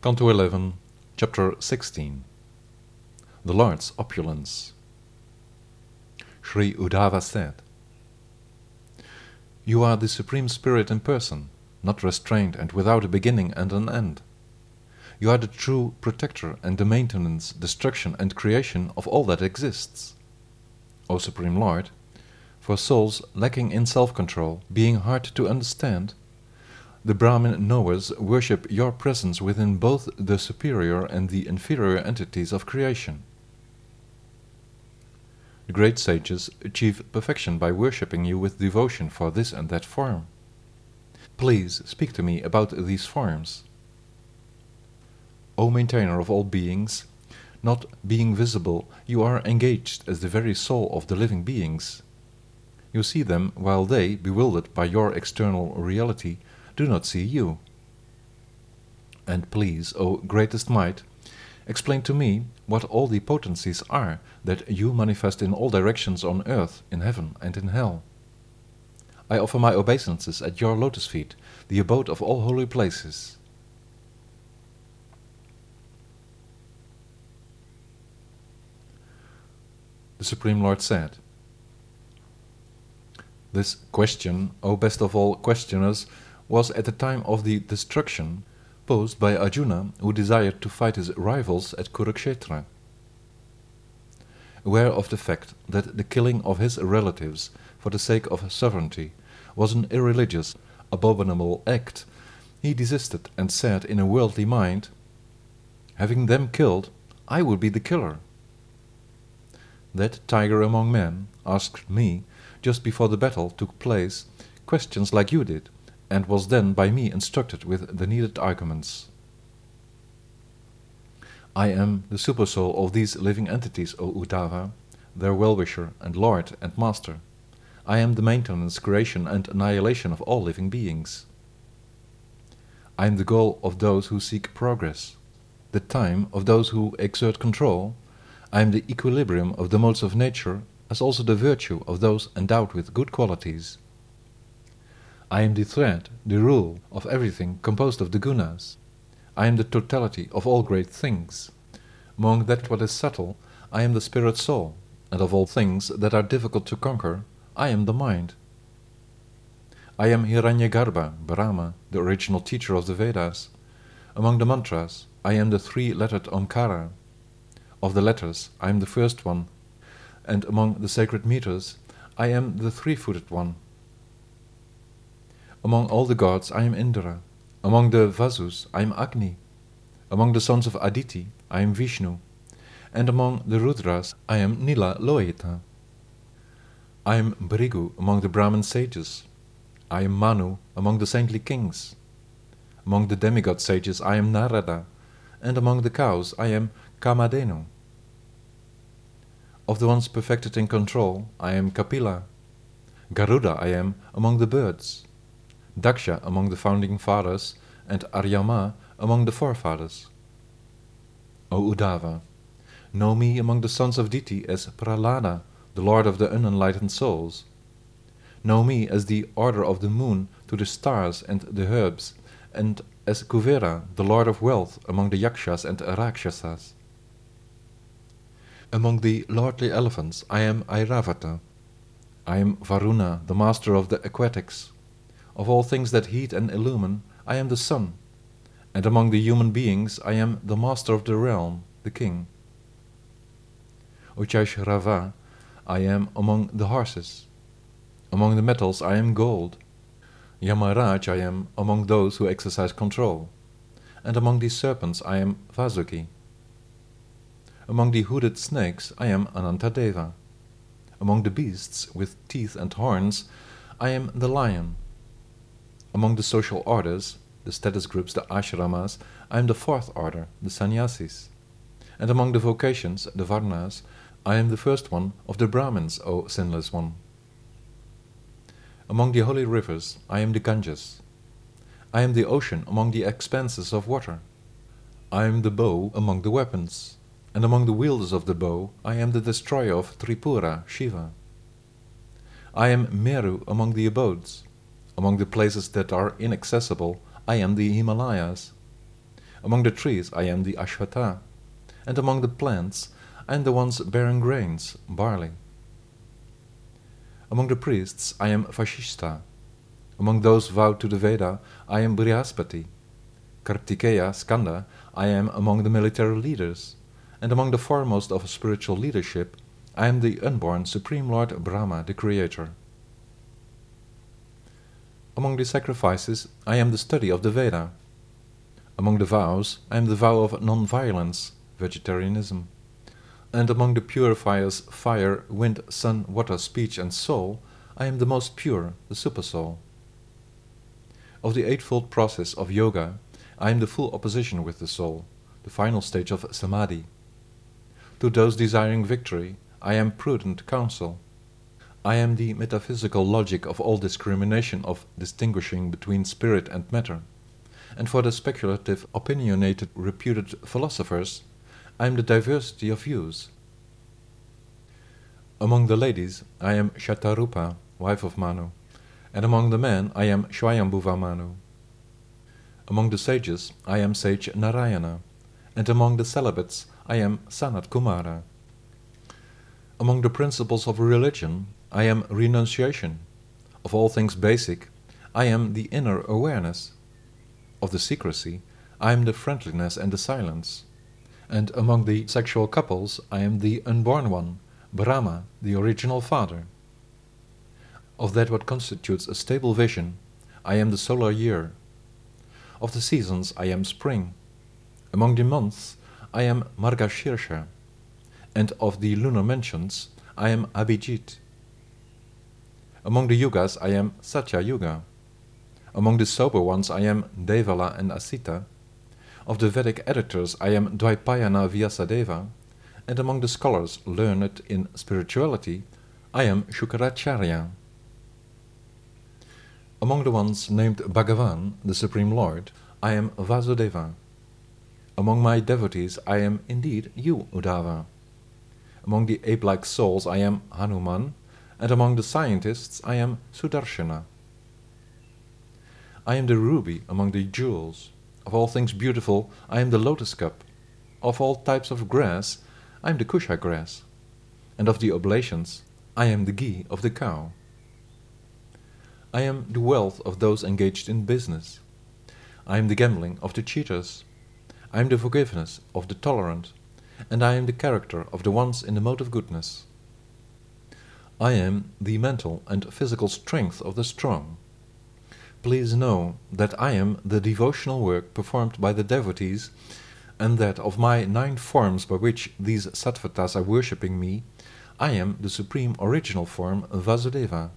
Canto 11, Chapter 16 The Lord's Opulence Sri Uddhava said, You are the Supreme Spirit in person, not restrained and without a beginning and an end. You are the true protector and the maintenance, destruction and creation of all that exists. O Supreme Lord, for souls lacking in self-control, being hard to understand, the Brahmin knowers worship your presence within both the superior and the inferior entities of creation. The great sages achieve perfection by worshipping you with devotion for this and that form. Please speak to me about these forms. O maintainer of all beings, not being visible, you are engaged as the very soul of the living beings. You see them while they, bewildered by your external reality, do not see you. And please, O greatest might, explain to me what all the potencies are that you manifest in all directions on earth, in heaven and in hell. I offer my obeisances at your lotus feet, the abode of all holy places. The Supreme Lord said, This question, O best of all questioners, was at the time of the destruction posed by Arjuna who desired to fight his rivals at Kurukshetra. Aware of the fact that the killing of his relatives for the sake of sovereignty was an irreligious, abominable act, he desisted and said in a worldly mind, Having them killed, I will be the killer. That tiger among men asked me, just before the battle took place, questions like you did, and was then by me instructed with the needed arguments. I am the supersoul of these living entities, O Uddhava, their well-wisher and lord and master. I am the maintenance, creation and annihilation of all living beings. I am the goal of those who seek progress, the time of those who exert control. I am the equilibrium of the modes of nature, as also the virtue of those endowed with good qualities. I am the thread, the rule of everything composed of the gunas. I am the totality of all great things. Among that what is subtle, I am the spirit soul, and of all things that are difficult to conquer, I am the mind. I am Hiranyagarbha, Brahma, the original teacher of the Vedas. Among the mantras, I am the three-lettered Omkara. Of the letters, I am the first one, and among the sacred meters, I am the three-footed one. Among all the gods I am Indra. Among the Vasus I am Agni. Among the sons of Aditi I am Vishnu. And among the Rudras I am Nilalohita. I am Bhrigu among the Brahmin sages. I am Manu among the saintly kings. Among the demigod sages I am Narada, and among the cows I am Kamadhenu. Of the ones perfected in control I am Kapila. Garuda I am among the birds. Daksha among the founding fathers, and Aryama among the forefathers. O Uddhava, know me among the sons of Diti as Prahlada, the lord of the unenlightened souls. Know me as the order of the moon to the stars and the herbs, and as Kuvera, the lord of wealth among the Yakshas and Rakshasas. Among the lordly elephants I am Airavata. I am Varuna, the master of the aquatics. Of all things that heat and illumine, I am the sun, and among the human beings I am the master of the realm, the king. Uchaishrava, I am among the horses. Among the metals I am gold. Yamaraj I am among those who exercise control. And among the serpents I am Vasuki. Among the hooded snakes I am Anantadeva. Among the beasts with teeth and horns I am the lion. Among the social orders, the status groups, the ashramas, I am the fourth order, the sannyasis. And among the vocations, the varnas, I am the first one of the Brahmins, O sinless one. Among the holy rivers, I am the Ganges. I am the ocean among the expanses of water. I am the bow among the weapons, and among the wielders of the bow, I am the destroyer of Tripura, Shiva. I am Meru among the abodes. Among the places that are inaccessible, I am the Himalayas. Among the trees I am the Ashvattha, and among the plants I am the ones bearing grains, barley. Among the priests I am Vashishta. Among those vowed to the Veda I am Brihaspati. Kartikeya, Skanda, I am among the military leaders, and among the foremost of spiritual leadership I am the unborn Supreme Lord Brahma, the Creator. Among the sacrifices I am the study of the Veda. Among the vows I am the vow of non-violence, vegetarianism and among the purifiers fire, wind, sun, water, speech, and soul, I am the most pure, the Supersoul. Of the Eightfold Process of Yoga, I am the full opposition with the soul, the final stage of Samadhi. To those desiring victory, I am prudent counsel. I am the metaphysical logic of all discrimination of distinguishing between spirit and matter. And for the speculative, opinionated, reputed philosophers, I am the diversity of views. Among the ladies, I am Shatarupa, wife of Manu, and among the men, I am Swayambhuva Manu. Among the sages, I am sage Narayana, and among the celibates, I am Sanat Kumara. Among the principles of religion, I am renunciation. Of all things basic, I am the inner awareness. Of the secrecy, I am the friendliness and the silence and among the sexual couples I am the unborn one, Brahma, the original father. Of that what constitutes a stable vision, I am the solar year. Of the seasons I am spring. Among the months I am Margashirsha, and of the lunar mentions I am Abhijit. Among the yugas I am Satya Yuga. Among the sober ones I am Devala and Asita of the Vedic editors I am Dvaipayana Vyasadeva, and among the scholars learned in spirituality I am Shukracharya. Among the ones named Bhagavan, the Supreme Lord, I am Vasudeva. Among my devotees I am indeed you, Uddhava. Among the ape-like souls I am Hanuman, and among the scientists I am Sudarshana. I am the ruby among the jewels. Of all things beautiful, I am the lotus cup. Of all types of grass, I am the kusha grass. And of the oblations, I am the ghee of the cow. I am the wealth of those engaged in business. I am the gambling of the cheaters. I am the forgiveness of the tolerant, and I am the character of the ones in the mode of goodness. I am the mental and physical strength of the strong. Please know that I am the devotional work performed by the devotees, and that of my nine forms by which these sattvatas are worshipping me, I am the supreme original form Vasudeva.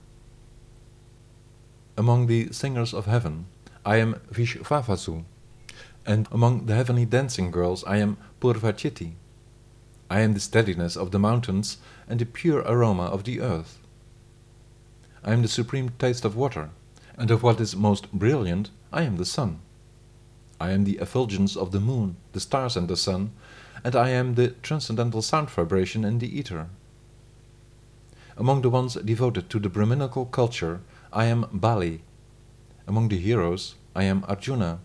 Among the singers of heaven, I am Vishvavasu, and among the heavenly dancing girls I am Purvachiti. I am the steadiness of the mountains and the pure aroma of the earth. I am the supreme taste of water, and of what is most brilliant, I am the sun. I am the effulgence of the moon, the stars and the sun, and I am the transcendental sound vibration in the ether. Among the ones devoted to the Brahminical culture, I am Bali. Among the heroes, I am Arjuna,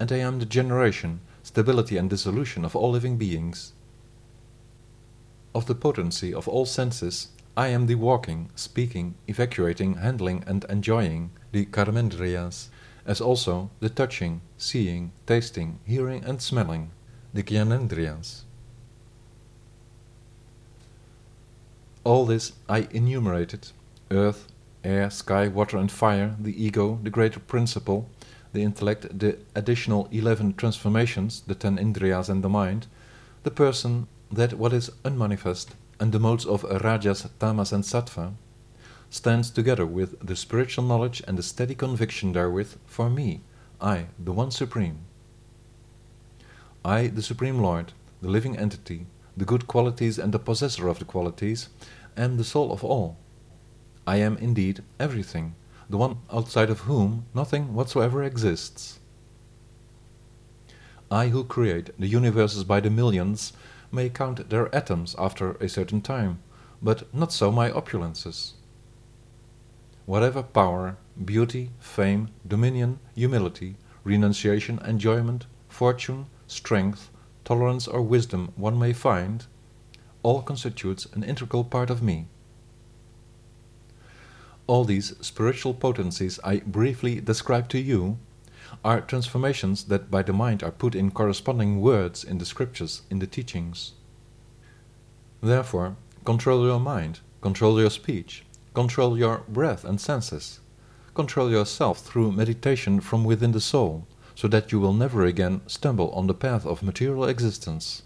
and I am the generation, stability and dissolution of all living beings. Of the potency of all senses, I am the walking, speaking, evacuating, handling, and enjoying, the karmendriyas, as also the touching, seeing, tasting, hearing, and smelling, the gyanendriyas. All this I enumerated earth, air, sky, water, and fire, the ego, the greater principle, the intellect, the additional eleven transformations, the ten indriyas and the mind, the person, that what is unmanifest, and the modes of rajas, tamas, and sattva, stands together with the spiritual knowledge and the steady conviction therewith for me, I, the One Supreme. I, the Supreme Lord, the living entity, the good qualities and the possessor of the qualities, am the soul of all. I am indeed everything, the one outside of whom nothing whatsoever exists. I who create the universes by the millions may count their atoms after a certain time, but not so my opulences. Whatever power, beauty, fame, dominion, humility, renunciation, enjoyment, fortune, strength, tolerance or wisdom one may find, all constitutes an integral part of me. All these spiritual potencies I briefly describe to you are transformations that by the mind are put in corresponding words in the scriptures, in the teachings. Therefore, control your mind, control your speech, control your breath and senses, control yourself through meditation from within the soul, so that you will never again stumble on the path of material existence.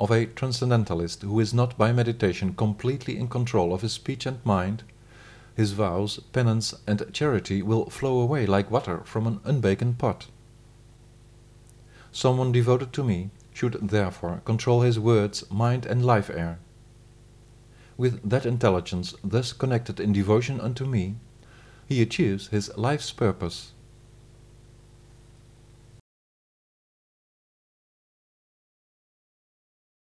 Of a transcendentalist who is not by meditation completely in control of his speech and mind, his vows, penance, and charity will flow away like water from an unbaken pot. Someone devoted to me should therefore control his words, mind, and life air. With that intelligence thus connected in devotion unto me, he achieves his life's purpose